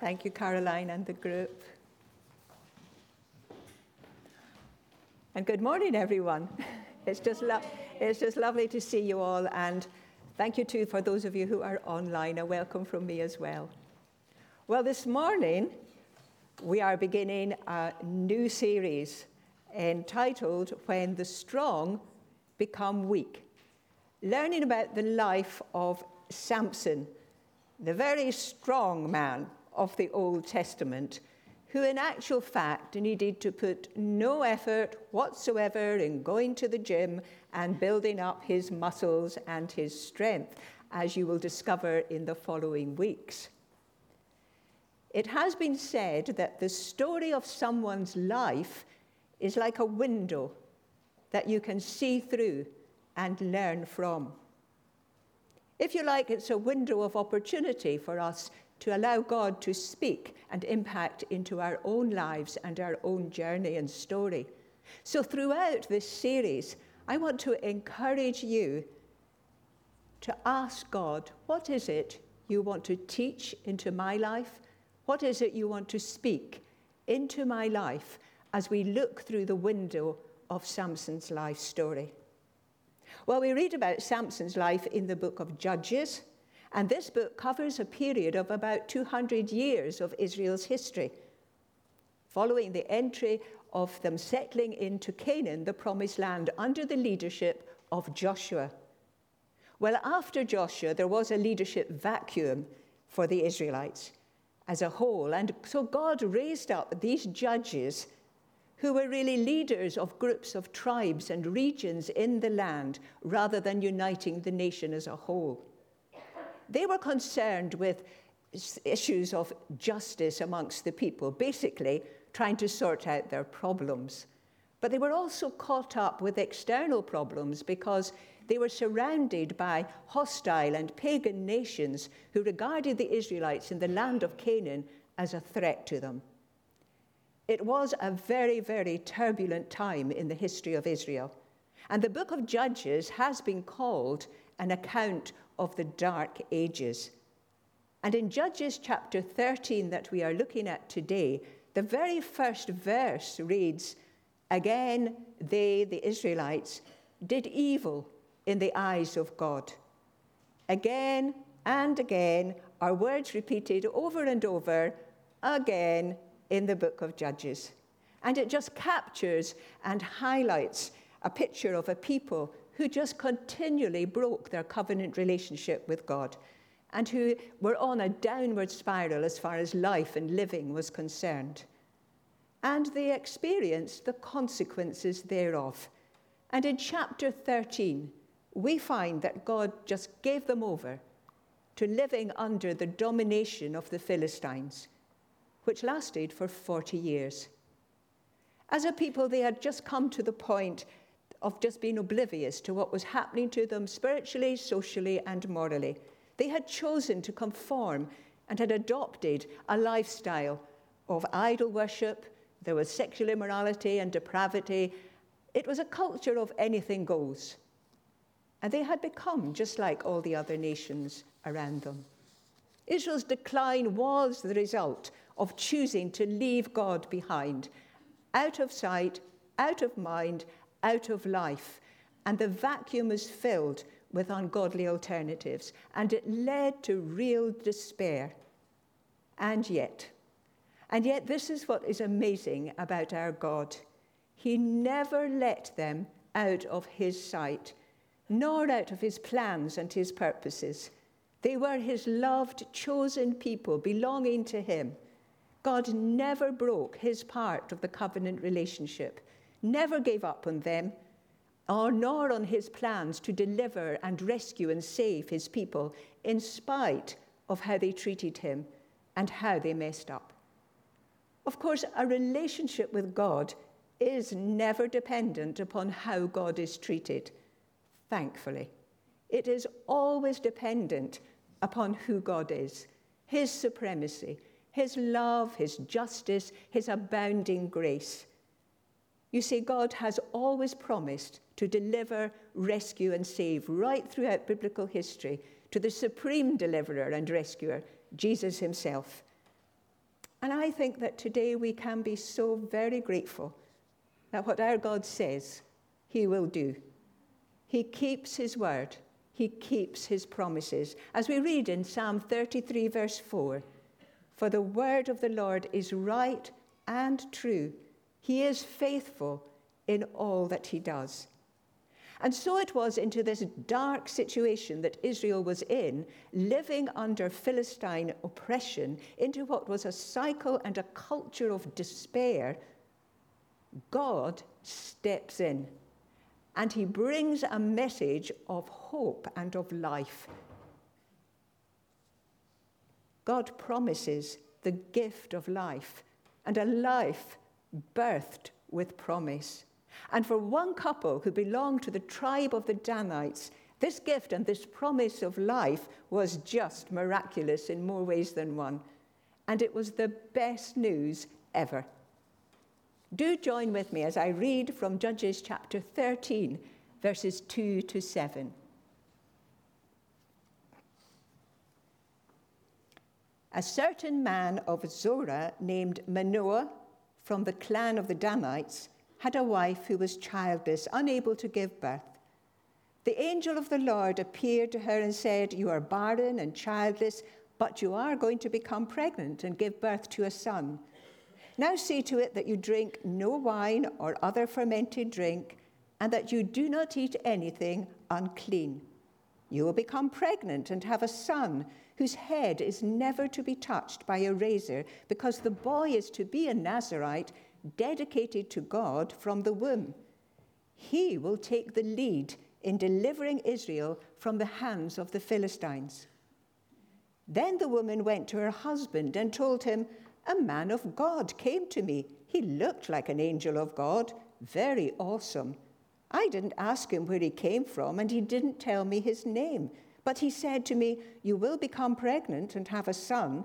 Thank you, Caroline and the group. And good morning, everyone. It's just, lo- it's just lovely to see you all. And thank you, too, for those of you who are online. A welcome from me as well. Well, this morning, we are beginning a new series entitled When the Strong Become Weak, learning about the life of Samson, the very strong man of the Old Testament, who in actual fact needed to put no effort whatsoever in going to the gym and building up his muscles and his strength, as you will discover in the following weeks. It has been said that the story of someone's life is like a window that you can see through and learn from. If you like, it's a window of opportunity for us to allow God to speak and impact into our own lives and our own journey and story. So, throughout this series, I want to encourage you to ask God, what is it you want to teach into my life? What is it you want to speak into my life as we look through the window of Samson's life story? Well, we read about Samson's life in the book of Judges, and this book covers a period of about 200 years of Israel's history, following the entry of them settling into Canaan, the promised land, under the leadership of Joshua. Well, after Joshua, there was a leadership vacuum for the Israelites as a whole, and so God raised up these judges who were really leaders of groups of tribes and regions in the land rather than uniting the nation as a whole. They were concerned with issues of justice amongst the people, basically trying to sort out their problems. But they were also caught up with external problems because they were surrounded by hostile and pagan nations who regarded the Israelites in the land of Canaan as a threat to them. It was a very, very turbulent time in the history of Israel. And the book of Judges has been called an account of the dark ages. And in Judges chapter 13, that we are looking at today, the very first verse reads Again, they, the Israelites, did evil in the eyes of God. Again and again are words repeated over and over, again in the book of Judges. And it just captures and highlights a picture of a people who just continually broke their covenant relationship with God and who were on a downward spiral as far as life and living was concerned. And they experienced the consequences thereof. And in chapter 13, we find that God just gave them over to living under the domination of the Philistines which lasted for 40 years. As a people, they had just come to the point of just being oblivious to what was happening to them spiritually, socially, and morally. They had chosen to conform and had adopted a lifestyle of idol worship. There was sexual immorality and depravity. It was a culture of anything goes. And they had become just like all the other nations around them. Israel's decline was the result of choosing to leave God behind, out of sight, out of mind, out of life. And the vacuum was filled with ungodly alternatives, and it led to real despair. And yet, and yet, this is what is amazing about our God. He never let them out of his sight, nor out of his plans and his purposes. They were his loved, chosen people belonging to him. God never broke his part of the covenant relationship, never gave up on them, or nor on his plans to deliver and rescue and save his people, in spite of how they treated him and how they messed up. Of course, a relationship with God is never dependent upon how God is treated, thankfully. It is always dependent upon who God is, his supremacy, his love, his justice, his abounding grace. You see, God has always promised to deliver, rescue, and save right throughout biblical history to the supreme deliverer and rescuer, Jesus himself. And I think that today we can be so very grateful that what our God says, He will do. He keeps His word, He keeps His promises. As we read in Psalm 33, verse 4 For the word of the Lord is right and true, He is faithful in all that He does. And so it was into this dark situation that Israel was in, living under Philistine oppression, into what was a cycle and a culture of despair. God steps in and he brings a message of hope and of life. God promises the gift of life and a life birthed with promise. And for one couple who belonged to the tribe of the Danites, this gift and this promise of life was just miraculous in more ways than one. And it was the best news ever. Do join with me as I read from Judges chapter 13, verses 2 to 7. A certain man of Zorah named Manoah from the clan of the Danites had a wife who was childless, unable to give birth. The angel of the Lord appeared to her and said, You are barren and childless, but you are going to become pregnant and give birth to a son. Now see to it that you drink no wine or other fermented drink, and that you do not eat anything unclean. You will become pregnant and have a son whose head is never to be touched by a razor, because the boy is to be a Nazarite dedicated to God from the womb. He will take the lead in delivering Israel from the hands of the Philistines. Then the woman went to her husband and told him, A man of God came to me. He looked like an angel of God, very awesome. I didn't ask him where he came from, and he didn't tell me his name. But he said to me, You will become pregnant and have a son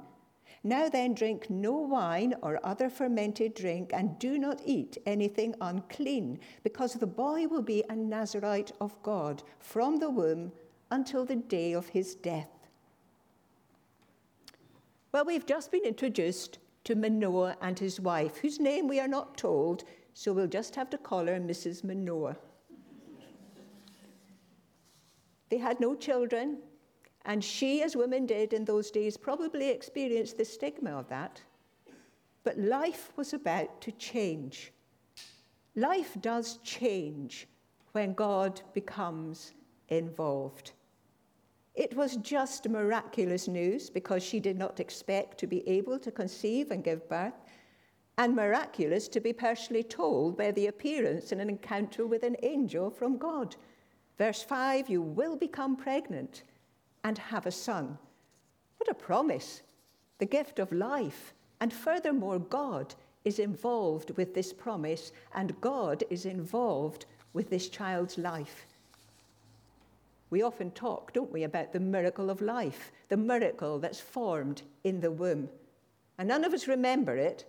now then, drink no wine or other fermented drink, and do not eat anything unclean, because the boy will be a Nazarite of God from the womb until the day of his death. Well, we've just been introduced to Manoah and his wife, whose name we are not told, so we'll just have to call her Mrs. Manoah. They had no children, and she, as women did in those days, probably experienced the stigma of that. But life was about to change. Life does change when God becomes involved. It was just miraculous news because she did not expect to be able to conceive and give birth, and miraculous to be personally told by the appearance and an encounter with an angel from God. Verse 5 You will become pregnant and have a son. What a promise! The gift of life. And furthermore, God is involved with this promise, and God is involved with this child's life. We often talk, don't we, about the miracle of life, the miracle that's formed in the womb. And none of us remember it,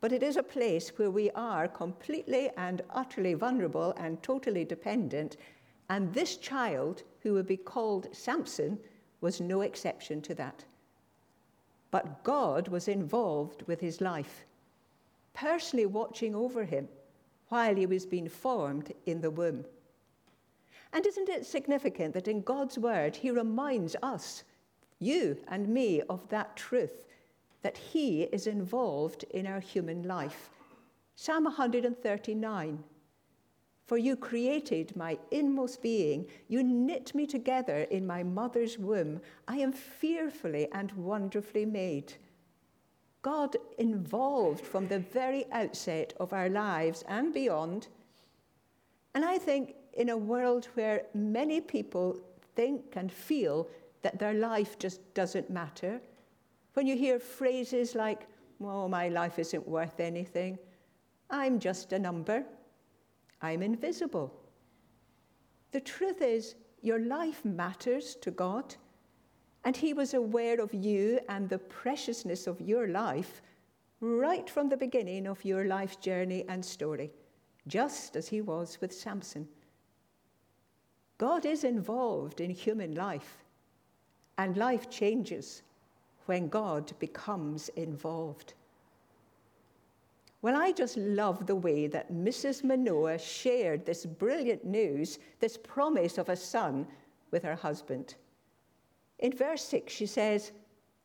but it is a place where we are completely and utterly vulnerable and totally dependent. And this child, who would be called Samson, was no exception to that. But God was involved with his life, personally watching over him while he was being formed in the womb. And isn't it significant that in God's word, he reminds us, you and me, of that truth that he is involved in our human life? Psalm 139 for you created my inmost being. You knit me together in my mother's womb. I am fearfully and wonderfully made. God involved from the very outset of our lives and beyond. And I think in a world where many people think and feel that their life just doesn't matter, when you hear phrases like, oh, my life isn't worth anything, I'm just a number, I'm invisible. The truth is, your life matters to God, and He was aware of you and the preciousness of your life right from the beginning of your life's journey and story, just as He was with Samson. God is involved in human life, and life changes when God becomes involved. Well, I just love the way that Mrs. Manoah shared this brilliant news, this promise of a son, with her husband. In verse 6, she says,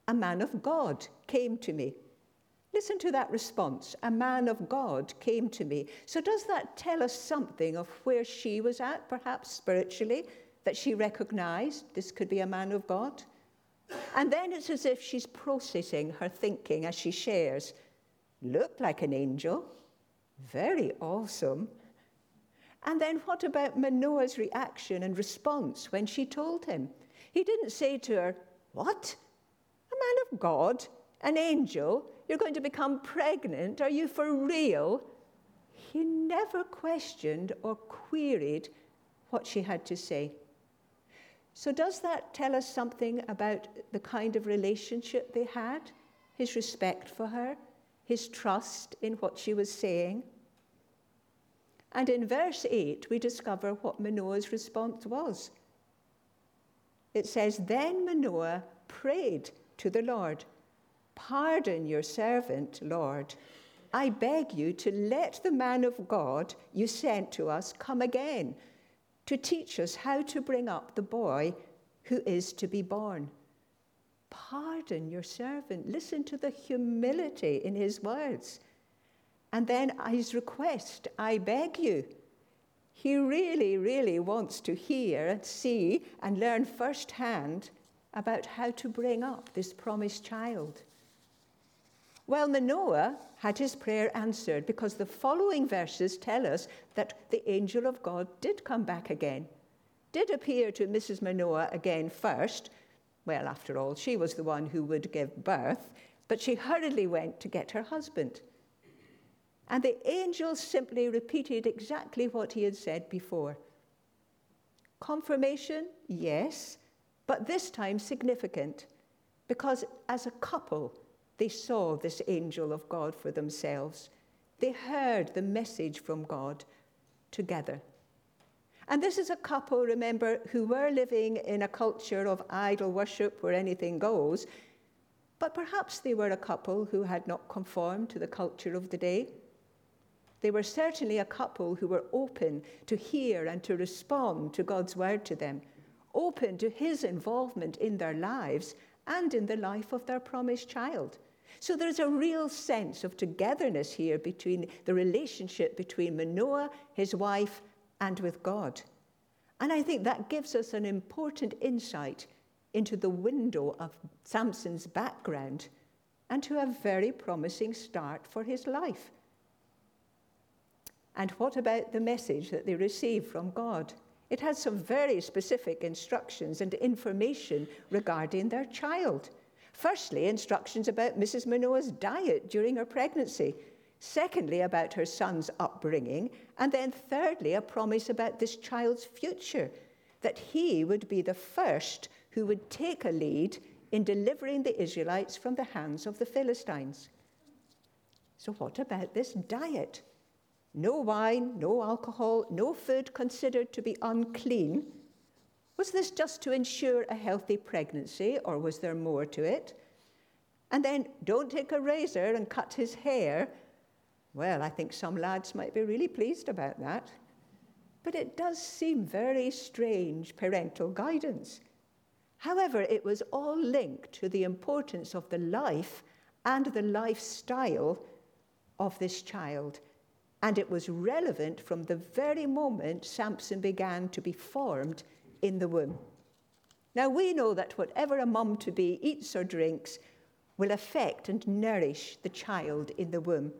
A man of God came to me. Listen to that response. A man of God came to me. So, does that tell us something of where she was at, perhaps spiritually, that she recognized this could be a man of God? And then it's as if she's processing her thinking as she shares. Looked like an angel. Very awesome. And then what about Manoah's reaction and response when she told him? He didn't say to her, What? A man of God? An angel? You're going to become pregnant? Are you for real? He never questioned or queried what she had to say. So, does that tell us something about the kind of relationship they had? His respect for her, his trust in what she was saying? And in verse 8, we discover what Manoah's response was. It says, Then Manoah prayed to the Lord, Pardon your servant, Lord. I beg you to let the man of God you sent to us come again to teach us how to bring up the boy who is to be born. Pardon your servant. Listen to the humility in his words. And then his request, I beg you. He really, really wants to hear and see and learn firsthand about how to bring up this promised child. Well, Manoah had his prayer answered because the following verses tell us that the angel of God did come back again, did appear to Mrs. Manoah again first. Well, after all, she was the one who would give birth, but she hurriedly went to get her husband. And the angel simply repeated exactly what he had said before. Confirmation, yes, but this time significant, because as a couple, they saw this angel of God for themselves. They heard the message from God together. And this is a couple, remember, who were living in a culture of idol worship where anything goes, but perhaps they were a couple who had not conformed to the culture of the day. They were certainly a couple who were open to hear and to respond to God's word to them, open to His involvement in their lives and in the life of their promised child. So there's a real sense of togetherness here between the relationship between Manoah, his wife, and with God. And I think that gives us an important insight into the window of Samson's background and to a very promising start for his life. And what about the message that they received from God? It has some very specific instructions and information regarding their child. Firstly, instructions about Mrs. Manoah's diet during her pregnancy. Secondly, about her son's upbringing. And then thirdly, a promise about this child's future, that he would be the first who would take a lead in delivering the Israelites from the hands of the Philistines. So, what about this diet? no wine, no alcohol, no food considered to be unclean. Was this just to ensure a healthy pregnancy, or was there more to it? And then, don't take a razor and cut his hair. Well, I think some lads might be really pleased about that. But it does seem very strange parental guidance. However, it was all linked to the importance of the life and the lifestyle of this child and it was relevant from the very moment Samson began to be formed in the womb. Now, we know that whatever a mum to be eats or drinks will affect and nourish the child in the womb.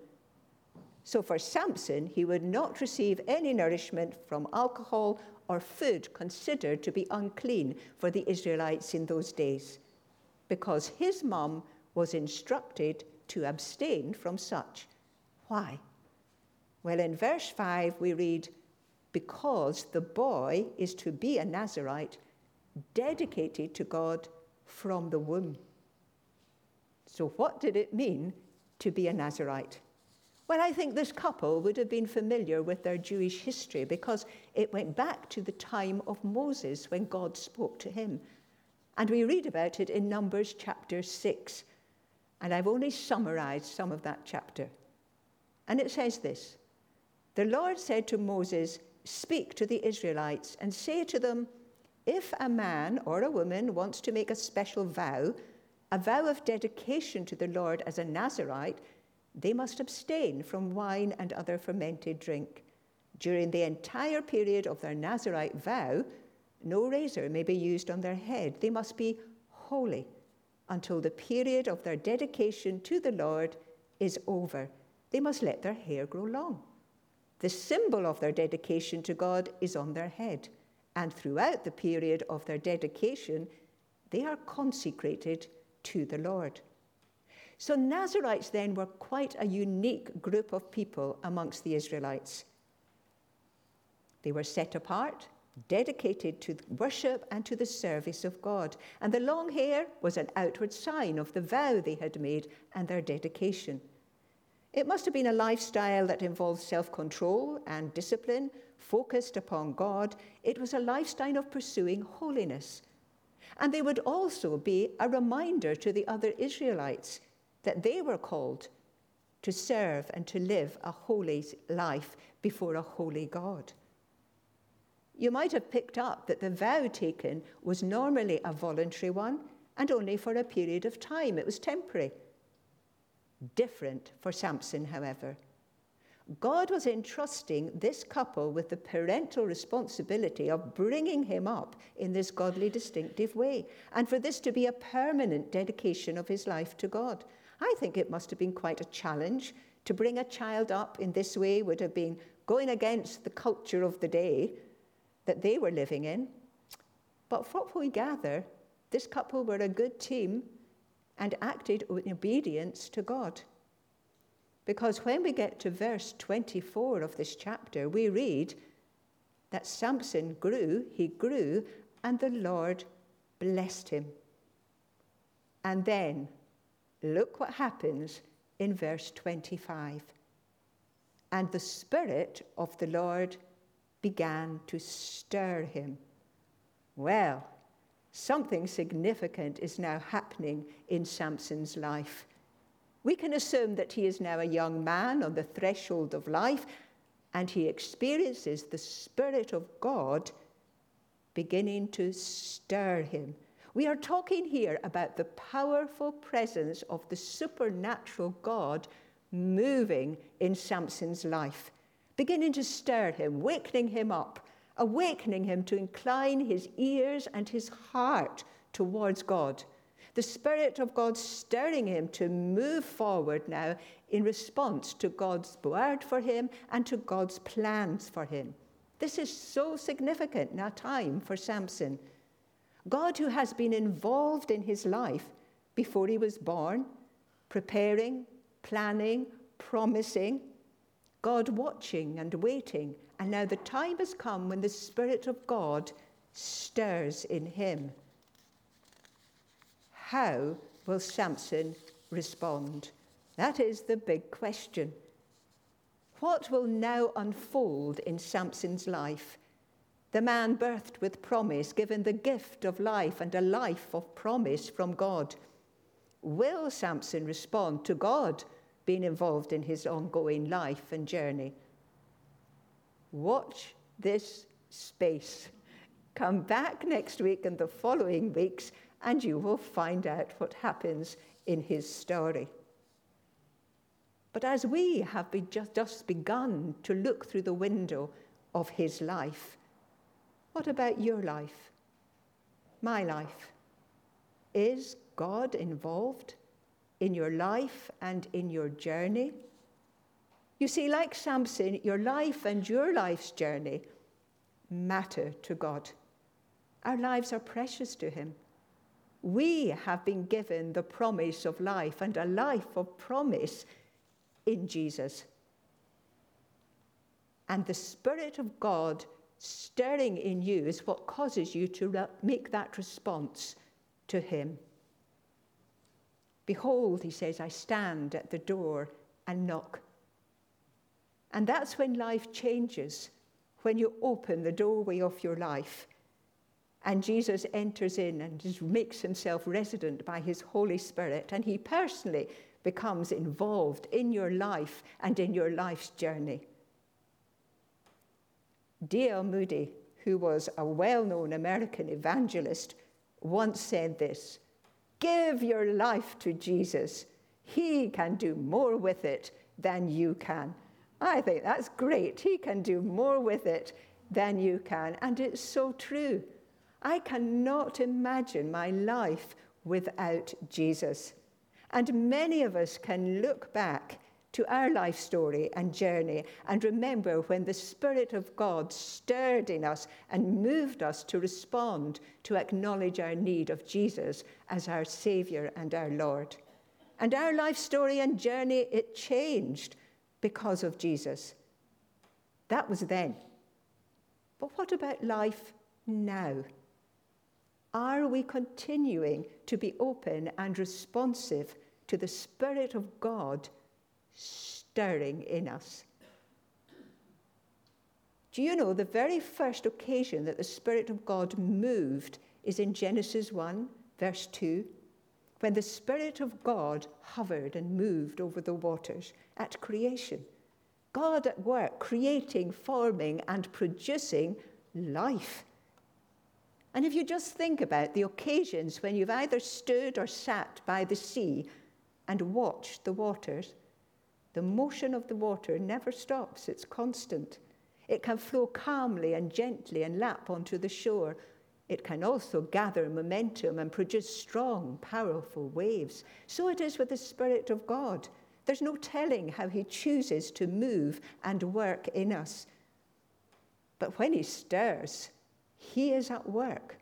So, for Samson, he would not receive any nourishment from alcohol or food considered to be unclean for the Israelites in those days, because his mum was instructed to abstain from such. Why? Well, in verse 5, we read, Because the boy is to be a Nazarite, dedicated to God from the womb. So, what did it mean to be a Nazarite? Well, I think this couple would have been familiar with their Jewish history because it went back to the time of Moses when God spoke to him. And we read about it in Numbers chapter 6. And I've only summarized some of that chapter. And it says this The Lord said to Moses, Speak to the Israelites and say to them, If a man or a woman wants to make a special vow, a vow of dedication to the Lord as a Nazarite, they must abstain from wine and other fermented drink. During the entire period of their Nazarite vow, no razor may be used on their head. They must be holy until the period of their dedication to the Lord is over. They must let their hair grow long. The symbol of their dedication to God is on their head, and throughout the period of their dedication, they are consecrated to the Lord. So, Nazarites then were quite a unique group of people amongst the Israelites. They were set apart, dedicated to worship and to the service of God. And the long hair was an outward sign of the vow they had made and their dedication. It must have been a lifestyle that involved self control and discipline, focused upon God. It was a lifestyle of pursuing holiness. And they would also be a reminder to the other Israelites that they were called to serve and to live a holy life before a holy God. You might have picked up that the vow taken was normally a voluntary one and only for a period of time. It was temporary. Different for Samson, however. God was entrusting this couple with the parental responsibility of bringing him up in this godly, distinctive way, and for this to be a permanent dedication of his life to God. I think it must have been quite a challenge to bring a child up in this way, would have been going against the culture of the day that they were living in. But from what we gather, this couple were a good team and acted in obedience to God. Because when we get to verse 24 of this chapter, we read that Samson grew, he grew, and the Lord blessed him. And then, look what happens in verse 25. And the Spirit of the Lord began to stir him. Well, something significant is now happening in Samson's life. We can assume that he is now a young man on the threshold of life and he experiences the Spirit of God beginning to stir him. We are talking here about the powerful presence of the supernatural God moving in Samson's life beginning to stir him, wakening him up, awakening him to incline his ears and his heart towards God. The Spirit of God stirring him to move forward now in response to God's word for him and to God's plans for him. This is so significant in time for Samson. God, who has been involved in his life before he was born, preparing, planning, promising, God watching and waiting. And now the time has come when the Spirit of God stirs in him. How will Samson respond? That is the big question. What will now unfold in Samson's life? The man birthed with promise, given the gift of life and a life of promise from God. Will Samson respond to God being involved in his ongoing life and journey. Watch this space. Come back next week and the following weeks, and you will find out what happens in his story. But as we have just begun to look through the window of his life, what about your life? My life? Is God involved? in your life and in your journey. You see, like Samson, your life and your life's journey matter to God. Our lives are precious to Him. We have been given the promise of life and a life of promise in Jesus. And the Spirit of God stirring in you is what causes you to make that response to Him. Behold, he says, I stand at the door and knock. And that's when life changes, when you open the doorway of your life. And Jesus enters in and makes himself resident by his Holy Spirit. And he personally becomes involved in your life and in your life's journey. D.L. Moody, who was a well known American evangelist, once said this Give your life to Jesus. He can do more with it than you can. I think that's great. He can do more with it than you can. And it's so true. I cannot imagine my life without Jesus. And many of us can look back to our life story and journey and remember when the Spirit of God stirred in us and moved us to respond to acknowledge our need of Jesus as our Savior and our Lord. And our life story and journey, it changed because of Jesus. That was then. But what about life now? Are we continuing to be open and responsive to the Spirit of God stirring in us. Do you know the very first occasion that the Spirit of God moved is in Genesis 1, verse 2, when the Spirit of God hovered and moved over the waters at creation. God at work, creating, forming, and producing life. And if you just think about the occasions when you've either stood or sat by the sea and watched the waters, the motion of the water never stops, it's constant. It can flow calmly and gently and lap onto the shore. It can also gather momentum and produce strong, powerful waves. So it is with the Spirit of God. There's no telling how He chooses to move and work in us. But when He stirs, He is at work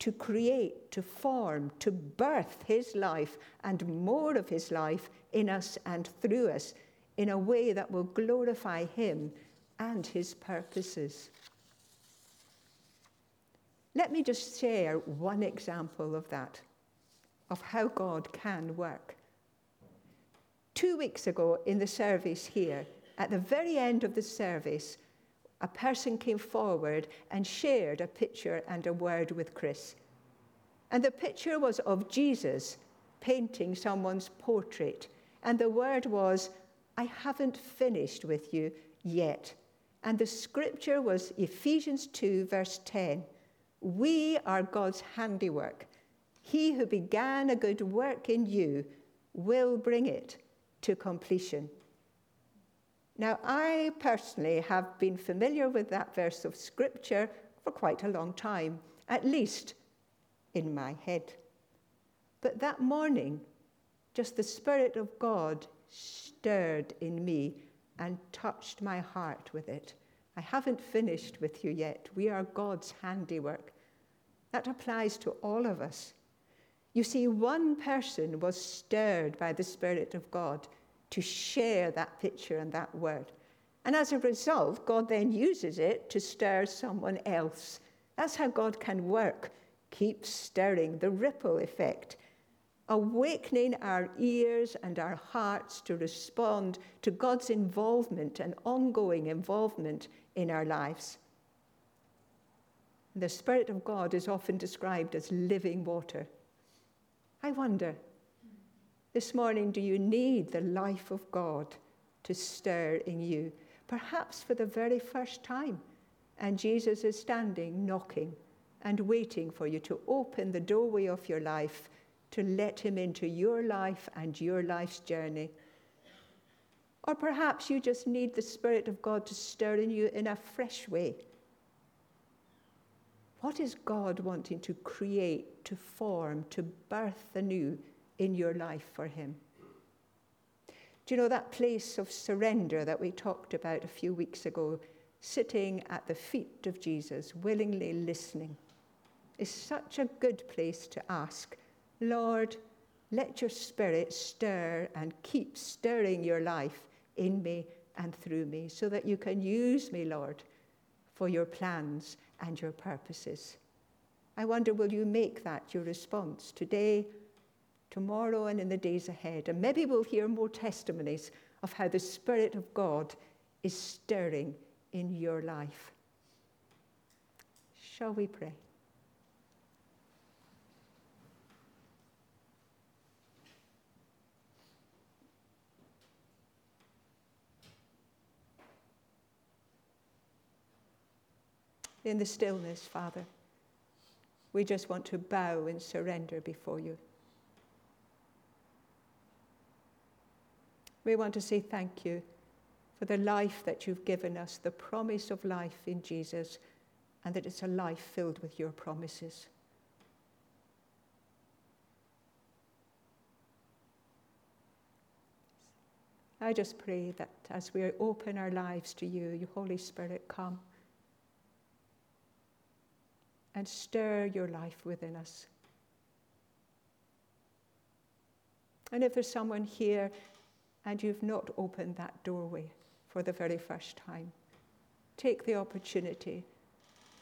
to create, to form, to birth His life and more of His life in us and through us in a way that will glorify Him and His purposes. Let me just share one example of that, of how God can work. Two weeks ago in the service here, at the very end of the service, a person came forward and shared a picture and a word with Chris. And the picture was of Jesus painting someone's portrait. And the word was, I haven't finished with you yet. And the scripture was Ephesians 2, verse 10. We are God's handiwork. He who began a good work in you will bring it to completion. Now, I personally have been familiar with that verse of scripture for quite a long time, at least in my head. But that morning, just the Spirit of God stirred in me and touched my heart with it. I haven't finished with you yet. We are God's handiwork. That applies to all of us. You see, one person was stirred by the Spirit of God to share that picture and that word. And as a result, God then uses it to stir someone else. That's how God can work. Keep stirring the ripple effect awakening our ears and our hearts to respond to God's involvement and ongoing involvement in our lives. The Spirit of God is often described as living water. I wonder, this morning, do you need the life of God to stir in you? Perhaps for the very first time. And Jesus is standing, knocking, and waiting for you to open the doorway of your life to let Him into your life and your life's journey. Or perhaps you just need the Spirit of God to stir in you in a fresh way. What is God wanting to create, to form, to birth anew in your life for Him? Do you know that place of surrender that we talked about a few weeks ago, sitting at the feet of Jesus, willingly listening, is such a good place to ask Lord, let your spirit stir and keep stirring your life in me and through me so that you can use me, Lord, for your plans and your purposes. I wonder, will you make that your response today, tomorrow, and in the days ahead? And maybe we'll hear more testimonies of how the Spirit of God is stirring in your life. Shall we pray? In the stillness, Father, we just want to bow and surrender before you. We want to say thank you for the life that you've given us, the promise of life in Jesus, and that it's a life filled with your promises. I just pray that as we open our lives to you, you Holy Spirit, come and stir your life within us. And if there's someone here and you've not opened that doorway for the very first time, take the opportunity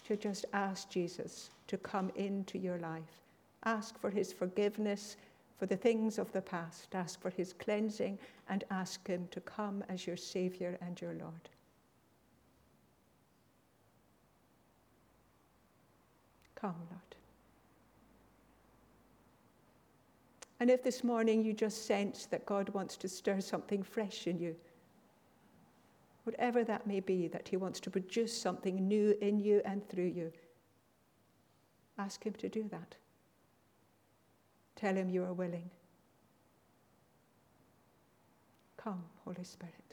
to just ask Jesus to come into your life. Ask for his forgiveness for the things of the past. Ask for his cleansing and ask him to come as your Savior and your Lord. Come, Lord. And if this morning you just sense that God wants to stir something fresh in you, whatever that may be, that He wants to produce something new in you and through you, ask Him to do that. Tell him you are willing. Come, Holy Spirit.